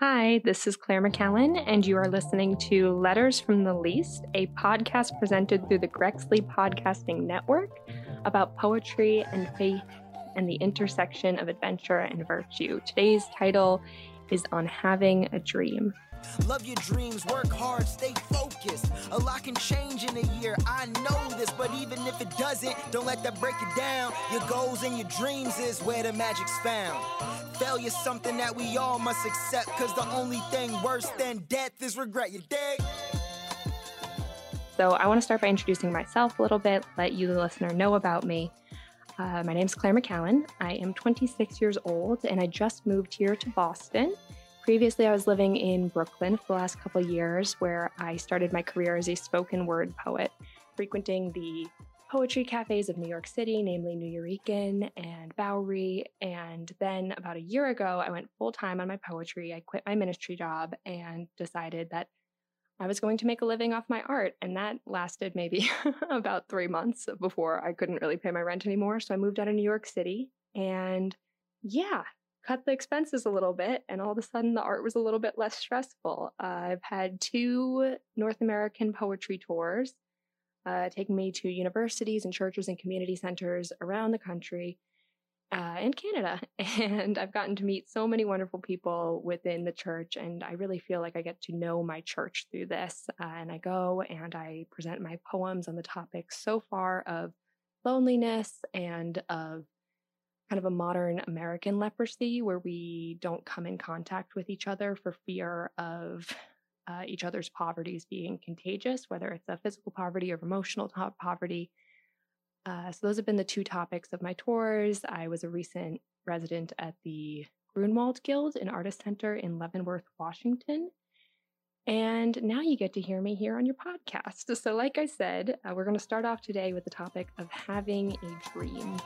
Hi, this is Claire McCallan, and you are listening to Letters from the Least, a podcast presented through the Grexley Podcasting Network about poetry and faith and the intersection of adventure and virtue. Today's title is On Having a Dream. Love your dreams, work hard, stay focused. A lot can change in a year, I know this, but even if it doesn't, don't let that break you down. Your goals and your dreams is where the magic's found. Failure's something that we all must accept, cause the only thing worse than death is regret. You dig? So, I want to start by introducing myself a little bit, let you, the listener, know about me. Uh, my name is Claire McCallan. I am 26 years old, and I just moved here to Boston. Previously, I was living in Brooklyn for the last couple years, where I started my career as a spoken word poet, frequenting the poetry cafes of New York City, namely Nuyorican and Bowery. And then about a year ago, I went full time on my poetry. I quit my ministry job and decided that I was going to make a living off my art. And that lasted maybe about three months before I couldn't really pay my rent anymore. So I moved out of New York City. And yeah, cut the expenses a little bit, and all of a sudden the art was a little bit less stressful. Uh, I've had two North American poetry tours, uh, taking me to universities and churches and community centers around the country uh, and Canada. And I've gotten to meet so many wonderful people within the church, and I really feel like I get to know my church through this. Uh, and I go and I present my poems on the topic so far of loneliness and of kind of a modern American leprosy where we don't come in contact with each other for fear of uh, each other's poverties being contagious, whether it's a physical poverty or emotional poverty. Uh, so, those have been the two topics of my tours. I was a recent resident at the Grunwald Guild, an artist center in Leavenworth, Washington. And now you get to hear me here on your podcast. So, like I said, uh, we're going to start off today with the topic of having a dream.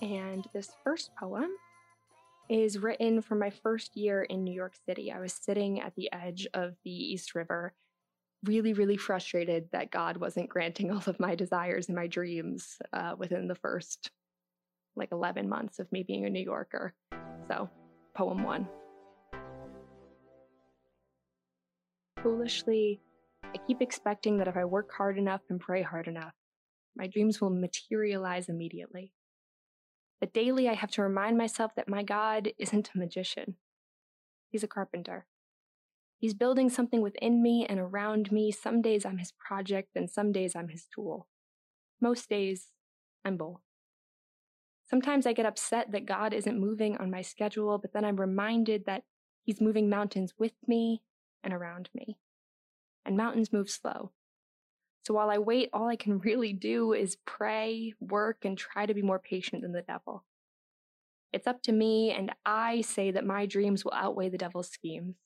And this first poem is written from my first year in New York City. I was sitting at the edge of the East River, really, really frustrated that God wasn't granting all of my desires and my dreams uh, within the first like 11 months of me being a New Yorker. So, poem one. Foolishly, I keep expecting that if I work hard enough and pray hard enough, my dreams will materialize immediately. But daily I have to remind myself that my God isn't a magician. He's a carpenter. He's building something within me and around me. Some days I'm his project, and some days I'm his tool. Most days, I'm both. Sometimes I get upset that God isn't moving on my schedule, but then I'm reminded that he's moving mountains with me and around me. And mountains move slow. So while I wait, all I can really do is pray, work, and try to be more patient than the devil. It's up to me, and I say that my dreams will outweigh the devil's schemes.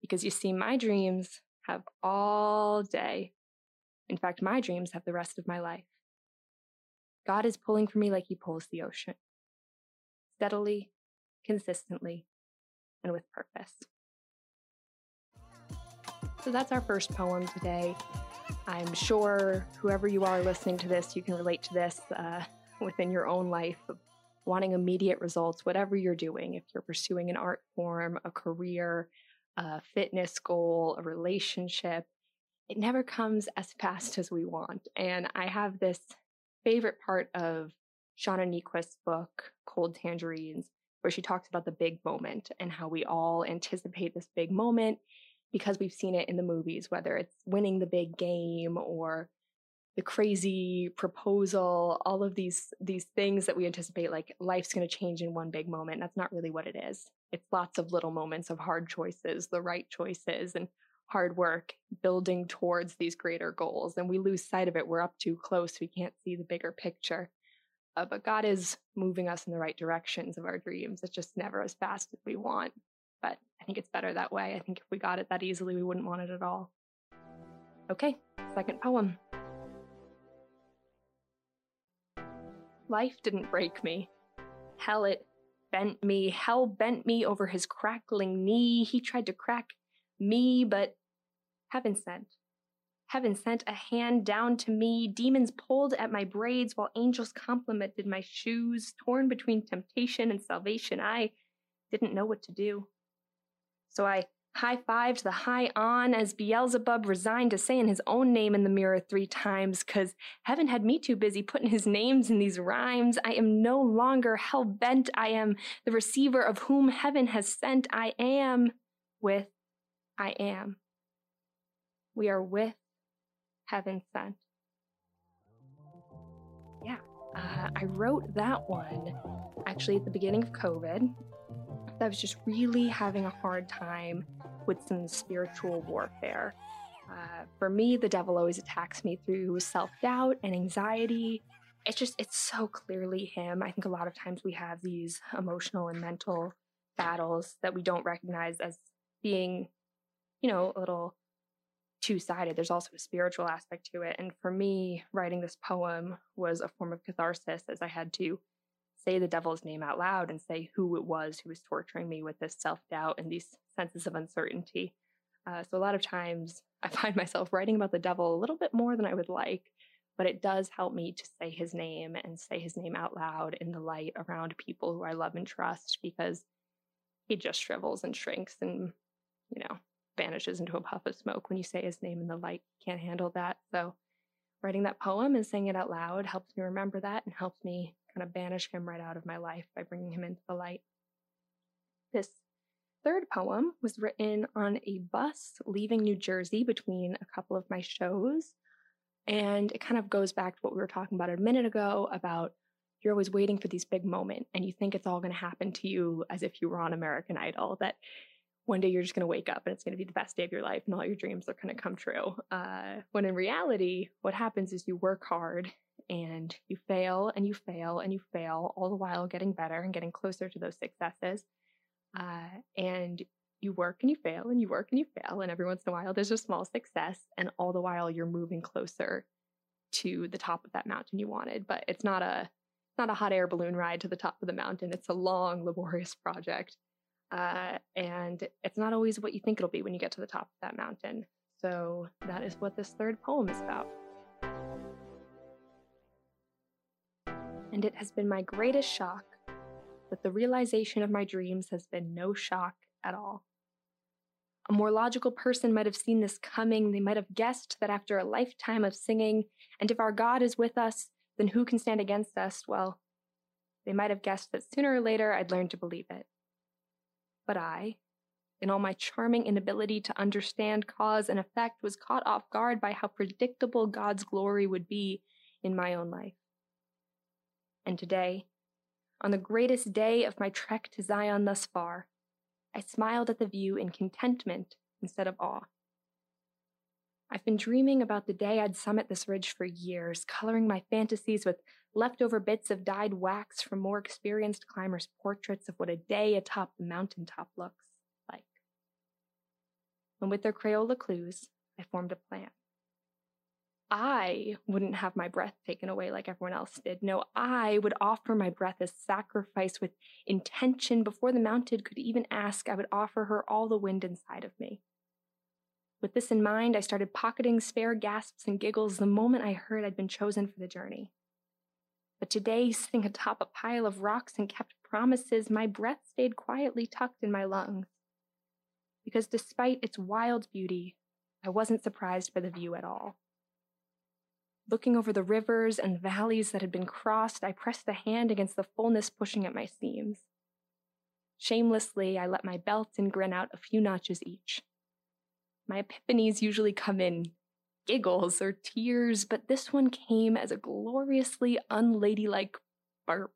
Because you see, my dreams have all day. In fact, my dreams have the rest of my life. God is pulling for me like he pulls the ocean steadily, consistently, and with purpose. So that's our first poem today. I'm sure whoever you are listening to this, you can relate to this uh, within your own life wanting immediate results, whatever you're doing. If you're pursuing an art form, a career, a fitness goal, a relationship, it never comes as fast as we want. And I have this favorite part of Shauna Niequist's book, Cold Tangerines, where she talks about the big moment and how we all anticipate this big moment because we've seen it in the movies, whether it's winning the big game or the crazy proposal, all of these these things that we anticipate like life's going to change in one big moment. That's not really what it is. It's lots of little moments of hard choices, the right choices and hard work building towards these greater goals and we lose sight of it. We're up too close. We can't see the bigger picture. Uh, but God is moving us in the right directions of our dreams. It's just never as fast as we want. But I think it's better that way. I think if we got it that easily, we wouldn't want it at all. Okay, second poem. Life didn't break me. Hell, it bent me. Hell bent me over his crackling knee. He tried to crack me, but heaven sent. Heaven sent a hand down to me. Demons pulled at my braids while angels complimented my shoes. Torn between temptation and salvation, I didn't know what to do. So I high fived the high on as Beelzebub resigned to saying his own name in the mirror three times, because heaven had me too busy putting his names in these rhymes. I am no longer hell bent. I am the receiver of whom heaven has sent. I am with I am. We are with heaven sent. Yeah, uh, I wrote that one actually at the beginning of COVID. I was just really having a hard time with some spiritual warfare. Uh, for me, the devil always attacks me through self doubt and anxiety. It's just, it's so clearly him. I think a lot of times we have these emotional and mental battles that we don't recognize as being, you know, a little two sided. There's also a spiritual aspect to it. And for me, writing this poem was a form of catharsis as I had to say the devil's name out loud and say who it was who was torturing me with this self doubt and these senses of uncertainty. Uh, so a lot of times I find myself writing about the devil a little bit more than I would like, but it does help me to say his name and say his name out loud in the light around people who I love and trust because he just shrivels and shrinks and, you know, vanishes into a puff of smoke when you say his name in the light. Can't handle that. So writing that poem and saying it out loud helps me remember that and helps me kind of banish him right out of my life by bringing him into the light. This third poem was written on a bus leaving New Jersey between a couple of my shows. And it kind of goes back to what we were talking about a minute ago about you're always waiting for these big moment and you think it's all going to happen to you as if you were on American Idol that one day you're just going to wake up and it's going to be the best day of your life and all your dreams are going to come true. Uh, when in reality, what happens is you work hard and you fail and you fail and you fail, all the while getting better and getting closer to those successes. Uh, and you work and you fail and you work and you fail, and every once in a while there's a small success, and all the while you're moving closer to the top of that mountain you wanted. But it's not a not a hot air balloon ride to the top of the mountain. It's a long, laborious project. Uh, and it's not always what you think it'll be when you get to the top of that mountain. So that is what this third poem is about. And it has been my greatest shock that the realization of my dreams has been no shock at all. A more logical person might have seen this coming. They might have guessed that after a lifetime of singing, and if our God is with us, then who can stand against us? Well, they might have guessed that sooner or later I'd learn to believe it. But I, in all my charming inability to understand cause and effect, was caught off guard by how predictable God's glory would be in my own life. And today, on the greatest day of my trek to Zion thus far, I smiled at the view in contentment instead of awe. I've been dreaming about the day I'd summit this ridge for years, coloring my fantasies with leftover bits of dyed wax from more experienced climbers' portraits of what a day atop the mountaintop looks like. And with their Crayola clues, I formed a plan. I wouldn't have my breath taken away like everyone else did. No, I would offer my breath as sacrifice with intention before the mountain could even ask. I would offer her all the wind inside of me. With this in mind, I started pocketing spare gasps and giggles the moment I heard I'd been chosen for the journey. But today, sitting atop a pile of rocks and kept promises, my breath stayed quietly tucked in my lungs. Because despite its wild beauty, I wasn't surprised by the view at all. Looking over the rivers and valleys that had been crossed, I pressed a hand against the fullness pushing at my seams. Shamelessly, I let my belt and grin out a few notches each. My epiphanies usually come in giggles or tears, but this one came as a gloriously unladylike burp.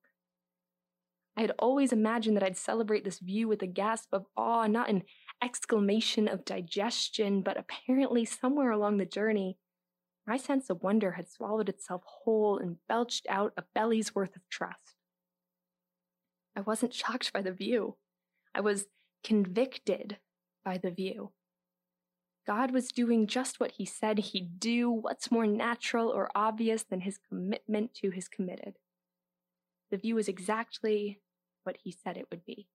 I had always imagined that I'd celebrate this view with a gasp of awe, not an exclamation of digestion, but apparently somewhere along the journey, my sense of wonder had swallowed itself whole and belched out a belly's worth of trust. I wasn't shocked by the view. I was convicted by the view. God was doing just what he said he'd do. What's more natural or obvious than his commitment to his committed? The view is exactly what he said it would be.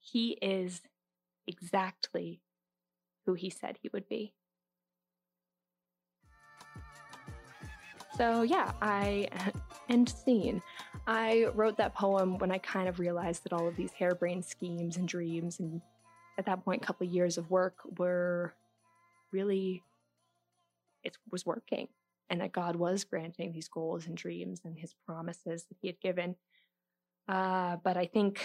He is exactly who he said he would be. So, yeah, I end scene. I wrote that poem when I kind of realized that all of these harebrained schemes and dreams, and at that point, a couple of years of work were really, it was working, and that God was granting these goals and dreams and his promises that he had given. Uh, but I think,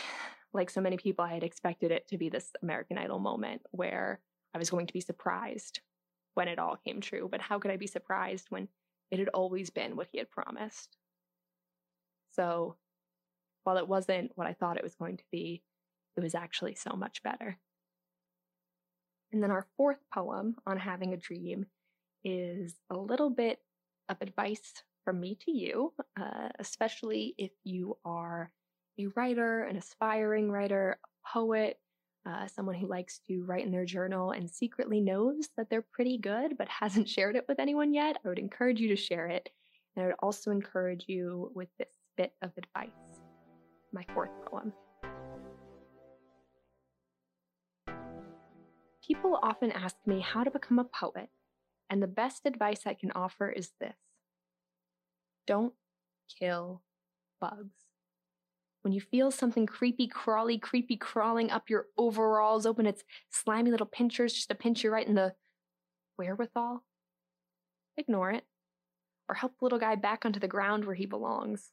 like so many people, I had expected it to be this American Idol moment where I was going to be surprised when it all came true. But how could I be surprised when it had always been what he had promised. So while it wasn't what I thought it was going to be, it was actually so much better. And then our fourth poem on having a dream is a little bit of advice from me to you, uh, especially if you are a writer, an aspiring writer, a poet, uh, someone who likes to write in their journal and secretly knows that they're pretty good but hasn't shared it with anyone yet, I would encourage you to share it. And I would also encourage you with this bit of advice. My fourth poem. People often ask me how to become a poet, and the best advice I can offer is this don't kill bugs when you feel something creepy, crawly, creepy crawling up your overalls, open its slimy little pinchers just to pinch you right in the wherewithal, ignore it, or help the little guy back onto the ground where he belongs.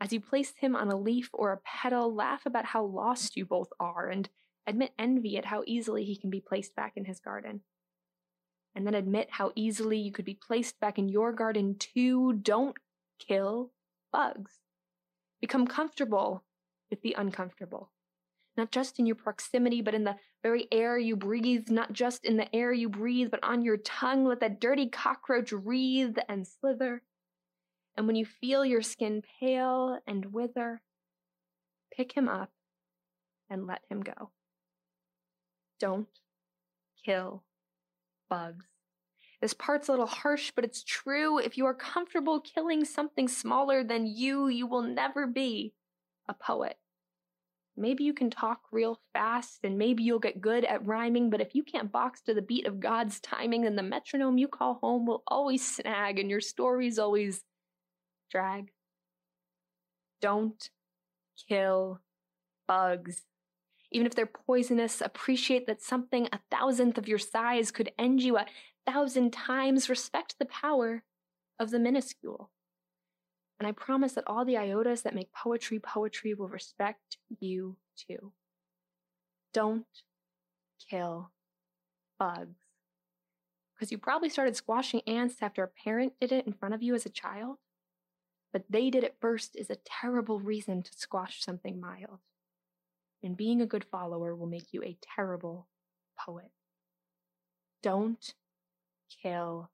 As you place him on a leaf or a petal, laugh about how lost you both are and admit envy at how easily he can be placed back in his garden. And then admit how easily you could be placed back in your garden too. Don't kill bugs. Become comfortable with the uncomfortable. Not just in your proximity, but in the very air you breathe, not just in the air you breathe, but on your tongue. Let that dirty cockroach wreathe and slither. And when you feel your skin pale and wither, pick him up and let him go. Don't kill bugs. This part's a little harsh, but it's true. If you are comfortable killing something smaller than you, you will never be a poet. Maybe you can talk real fast and maybe you'll get good at rhyming, but if you can't box to the beat of God's timing, then the metronome you call home will always snag and your stories always drag. Don't kill bugs. Even if they're poisonous, appreciate that something a thousandth of your size could end you a thousand times respect the power of the minuscule. And I promise that all the iotas that make poetry poetry will respect you too. Don't kill bugs. Because you probably started squashing ants after a parent did it in front of you as a child. But they did it first is a terrible reason to squash something mild. And being a good follower will make you a terrible poet. Don't kill.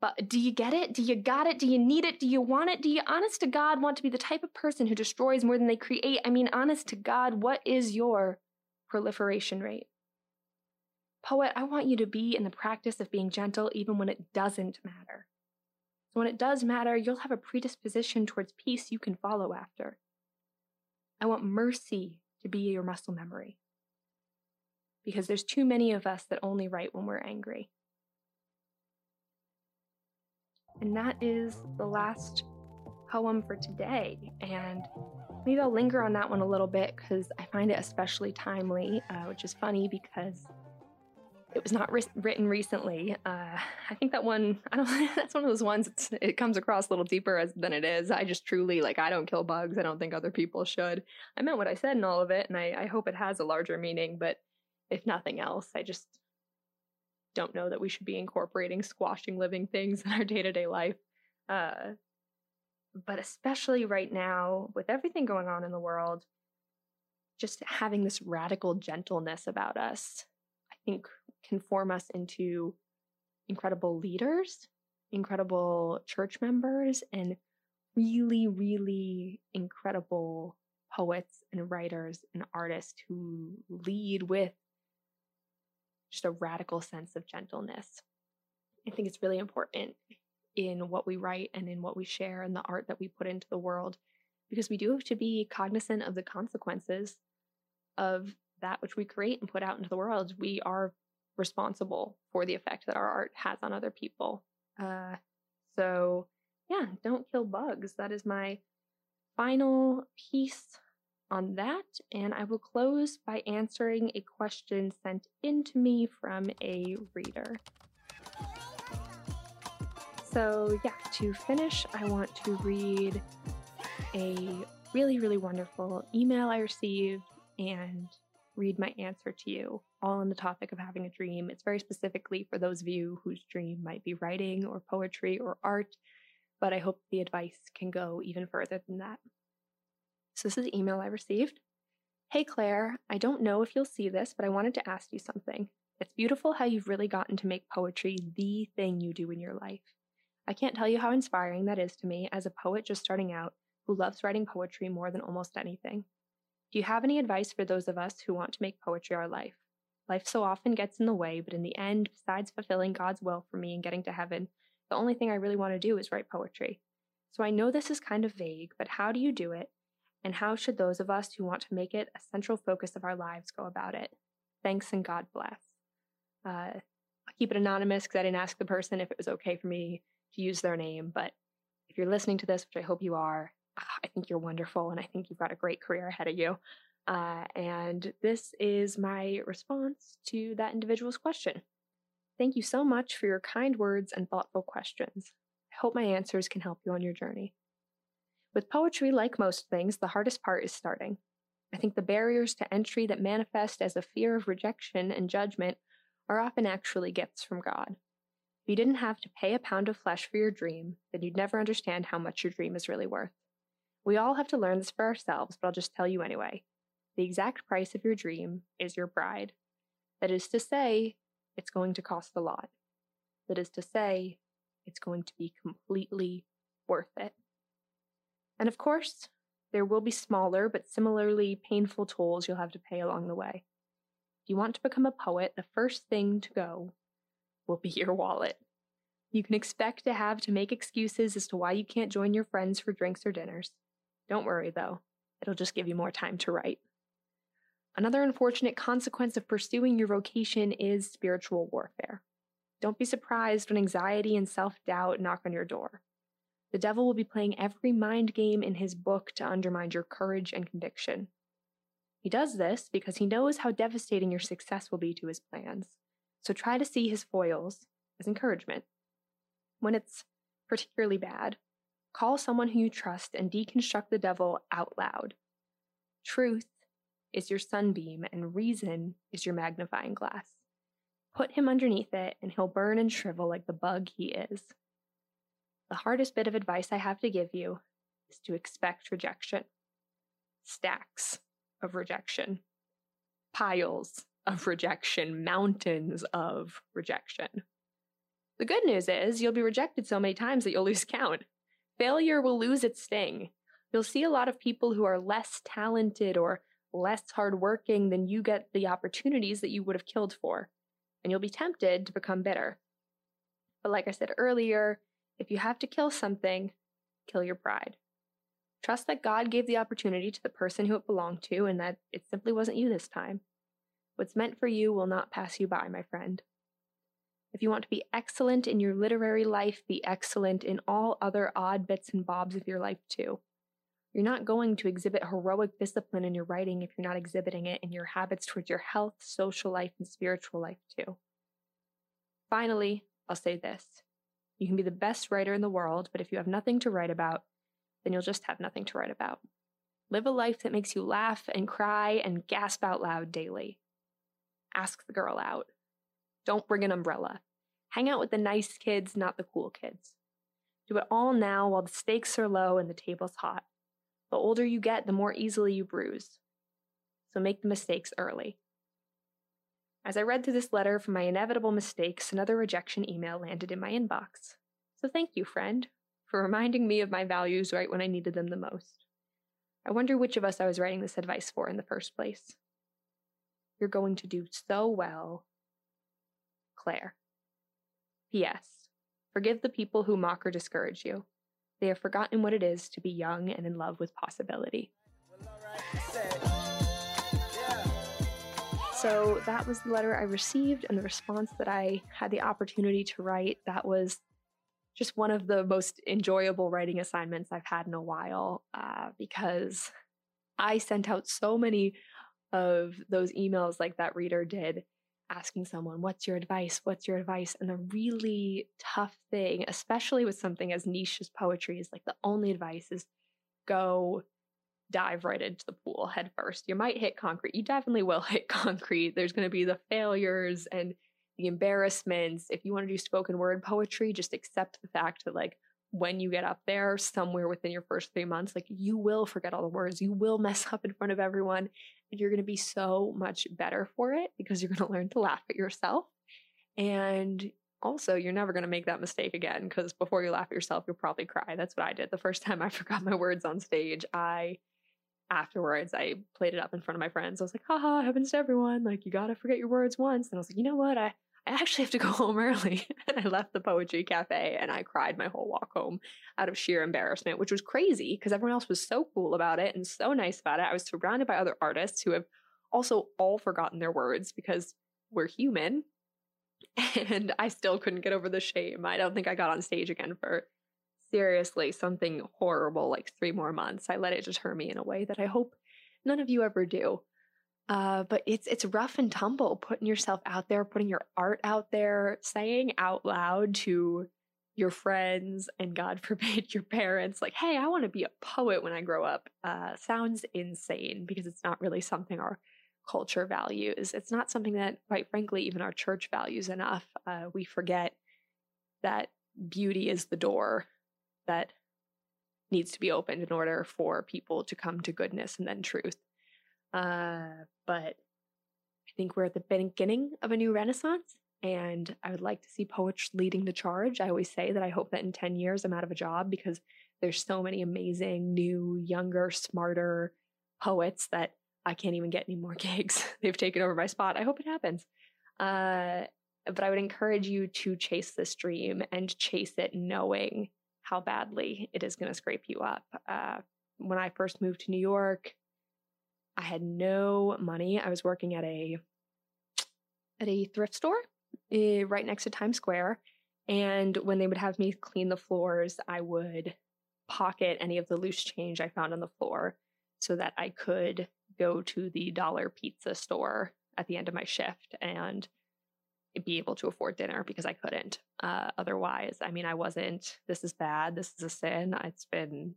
But do you get it? Do you got it? Do you need it? Do you want it? Do you, honest to God, want to be the type of person who destroys more than they create? I mean, honest to God, what is your proliferation rate? Poet, I want you to be in the practice of being gentle even when it doesn't matter. So when it does matter, you'll have a predisposition towards peace you can follow after. I want mercy to be your muscle memory. Because there's too many of us that only write when we're angry. And that is the last poem for today. And maybe I'll linger on that one a little bit because I find it especially timely, uh, which is funny because it was not ri- written recently. Uh, I think that one, I don't. That's one of those ones. it comes across a little deeper as, than it is. I just truly like. I don't kill bugs. I don't think other people should. I meant what I said in all of it, and I, I hope it has a larger meaning. But if nothing else, I just don't know that we should be incorporating squashing living things in our day to day life. Uh, but especially right now, with everything going on in the world, just having this radical gentleness about us, I think can form us into incredible leaders, incredible church members, and really, really incredible poets and writers and artists who lead with just a radical sense of gentleness. I think it's really important in what we write and in what we share and the art that we put into the world because we do have to be cognizant of the consequences of that which we create and put out into the world. We are responsible for the effect that our art has on other people. Uh, so yeah, don't kill bugs. That is my final piece on that. And I will close by answering a question sent in to me from a reader. So, yeah, to finish, I want to read a really, really wonderful email I received and read my answer to you, all on the topic of having a dream. It's very specifically for those of you whose dream might be writing or poetry or art, but I hope the advice can go even further than that. So, this is the email I received. Hey, Claire, I don't know if you'll see this, but I wanted to ask you something. It's beautiful how you've really gotten to make poetry the thing you do in your life. I can't tell you how inspiring that is to me as a poet just starting out who loves writing poetry more than almost anything. Do you have any advice for those of us who want to make poetry our life? Life so often gets in the way, but in the end, besides fulfilling God's will for me and getting to heaven, the only thing I really want to do is write poetry. So I know this is kind of vague, but how do you do it? And how should those of us who want to make it a central focus of our lives go about it? Thanks and God bless. Uh, I'll keep it anonymous because I didn't ask the person if it was okay for me to use their name. But if you're listening to this, which I hope you are, I think you're wonderful and I think you've got a great career ahead of you. Uh, and this is my response to that individual's question. Thank you so much for your kind words and thoughtful questions. I hope my answers can help you on your journey. With poetry, like most things, the hardest part is starting. I think the barriers to entry that manifest as a fear of rejection and judgment are often actually gifts from God. If you didn't have to pay a pound of flesh for your dream, then you'd never understand how much your dream is really worth. We all have to learn this for ourselves, but I'll just tell you anyway. The exact price of your dream is your bride. That is to say, it's going to cost a lot. That is to say, it's going to be completely worth it. And of course, there will be smaller but similarly painful tolls you'll have to pay along the way. If you want to become a poet, the first thing to go will be your wallet. You can expect to have to make excuses as to why you can't join your friends for drinks or dinners. Don't worry, though, it'll just give you more time to write. Another unfortunate consequence of pursuing your vocation is spiritual warfare. Don't be surprised when anxiety and self doubt knock on your door. The devil will be playing every mind game in his book to undermine your courage and conviction. He does this because he knows how devastating your success will be to his plans. So try to see his foils as encouragement. When it's particularly bad, call someone who you trust and deconstruct the devil out loud. Truth is your sunbeam, and reason is your magnifying glass. Put him underneath it, and he'll burn and shrivel like the bug he is. The hardest bit of advice I have to give you is to expect rejection. Stacks of rejection, piles of rejection, mountains of rejection. The good news is you'll be rejected so many times that you'll lose count. Failure will lose its sting. You'll see a lot of people who are less talented or less hardworking than you get the opportunities that you would have killed for, and you'll be tempted to become bitter. But like I said earlier, if you have to kill something, kill your pride. Trust that God gave the opportunity to the person who it belonged to and that it simply wasn't you this time. What's meant for you will not pass you by, my friend. If you want to be excellent in your literary life, be excellent in all other odd bits and bobs of your life too. You're not going to exhibit heroic discipline in your writing if you're not exhibiting it in your habits towards your health, social life, and spiritual life too. Finally, I'll say this. You can be the best writer in the world, but if you have nothing to write about, then you'll just have nothing to write about. Live a life that makes you laugh and cry and gasp out loud daily ask the girl out. Don't bring an umbrella. Hang out with the nice kids, not the cool kids. Do it all now while the stakes are low and the table's hot. The older you get, the more easily you bruise. So make the mistakes early. As I read through this letter from my inevitable mistakes, another rejection email landed in my inbox. So thank you, friend, for reminding me of my values right when I needed them the most. I wonder which of us I was writing this advice for in the first place. You're going to do so well. Claire. P.S. Forgive the people who mock or discourage you. They have forgotten what it is to be young and in love with possibility. So that was the letter I received and the response that I had the opportunity to write. That was just one of the most enjoyable writing assignments I've had in a while uh, because I sent out so many of those emails like that reader did asking someone, What's your advice? What's your advice? And the really tough thing, especially with something as niche as poetry, is like the only advice is go dive right into the pool head first. You might hit concrete. You definitely will hit concrete. There's going to be the failures and the embarrassments. If you want to do spoken word poetry, just accept the fact that, like, when you get up there, somewhere within your first three months, like, you will forget all the words. You will mess up in front of everyone. You're going to be so much better for it because you're going to learn to laugh at yourself. And also, you're never going to make that mistake again because before you laugh at yourself, you'll probably cry. That's what I did. The first time I forgot my words on stage, I afterwards I played it up in front of my friends. I was like, haha, happens to everyone. Like, you gotta forget your words once. And I was like, you know what? I, I actually have to go home early. and I left the poetry cafe and I cried my whole walk home out of sheer embarrassment, which was crazy because everyone else was so cool about it and so nice about it. I was surrounded by other artists who have also all forgotten their words because we're human. And I still couldn't get over the shame. I don't think I got on stage again for seriously something horrible like three more months. I let it deter me in a way that I hope none of you ever do. Uh, but it's it's rough and tumble putting yourself out there, putting your art out there, saying out loud to your friends and God forbid your parents, like, "Hey, I want to be a poet when I grow up." Uh, sounds insane because it's not really something our culture values. It's not something that, quite frankly, even our church values enough. Uh, we forget that beauty is the door that needs to be opened in order for people to come to goodness and then truth. Uh, but I think we're at the beginning of a new renaissance, and I would like to see poets leading the charge. I always say that I hope that in 10 years I'm out of a job because there's so many amazing, new, younger, smarter poets that I can't even get any more gigs. They've taken over my spot. I hope it happens. Uh, but I would encourage you to chase this dream and chase it knowing how badly it is going to scrape you up. Uh, when I first moved to New York, I had no money. I was working at a at a thrift store uh, right next to Times Square, and when they would have me clean the floors, I would pocket any of the loose change I found on the floor so that I could go to the dollar pizza store at the end of my shift and be able to afford dinner because I couldn't. Uh, otherwise, I mean, I wasn't. This is bad. This is a sin. It's been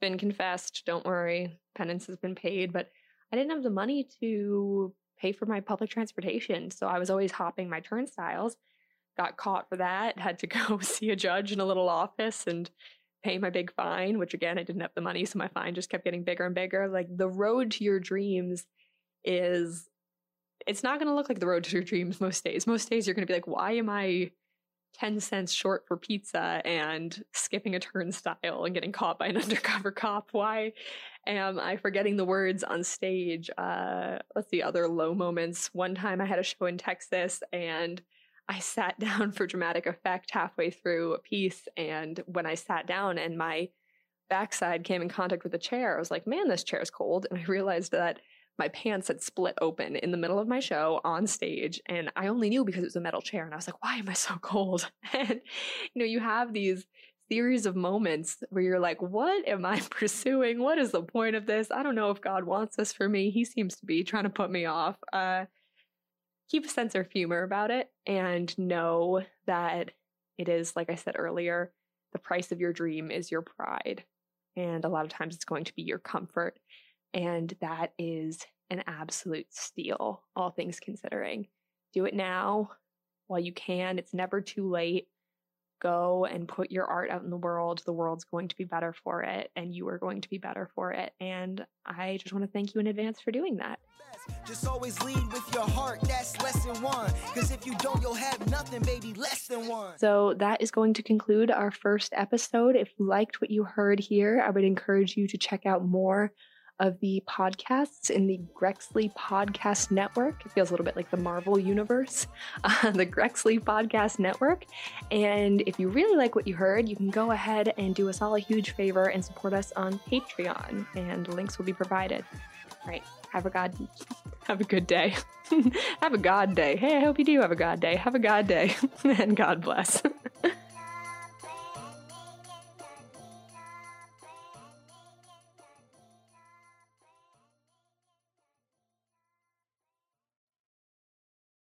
been confessed. Don't worry, penance has been paid. But I didn't have the money to pay for my public transportation, so I was always hopping my turnstiles. Got caught for that. Had to go see a judge in a little office and pay my big fine. Which again, I didn't have the money, so my fine just kept getting bigger and bigger. Like the road to your dreams is it's not going to look like the road to your dreams most days. Most days you're going to be like, why am I 10 cents short for pizza and skipping a turnstile and getting caught by an undercover cop? Why am I forgetting the words on stage? Uh, let's see, other low moments. One time I had a show in Texas and I sat down for dramatic effect halfway through a piece. And when I sat down and my backside came in contact with the chair, I was like, man, this chair's cold. And I realized that my pants had split open in the middle of my show on stage and i only knew because it was a metal chair and i was like why am i so cold? And you know you have these series of moments where you're like what am i pursuing? What is the point of this? I don't know if god wants this for me. He seems to be trying to put me off. Uh, keep a sense of humor about it and know that it is like i said earlier the price of your dream is your pride and a lot of times it's going to be your comfort and that is an absolute steal, all things considering. Do it now while you can. It's never too late. Go and put your art out in the world. The world's going to be better for it, and you are going to be better for it. And I just want to thank you in advance for doing that. Just always lead with your heart. That's lesson one. Because if you don't, you'll have nothing, baby, less than one. So that is going to conclude our first episode. If you liked what you heard here, I would encourage you to check out more of the podcasts in the Grexley Podcast Network. It feels a little bit like the Marvel Universe, uh, the Grexley Podcast Network. And if you really like what you heard, you can go ahead and do us all a huge favor and support us on Patreon, and links will be provided. All right. Have a god have a good day. have a god day. Hey, I hope you do have a god day. Have a god day. and God bless.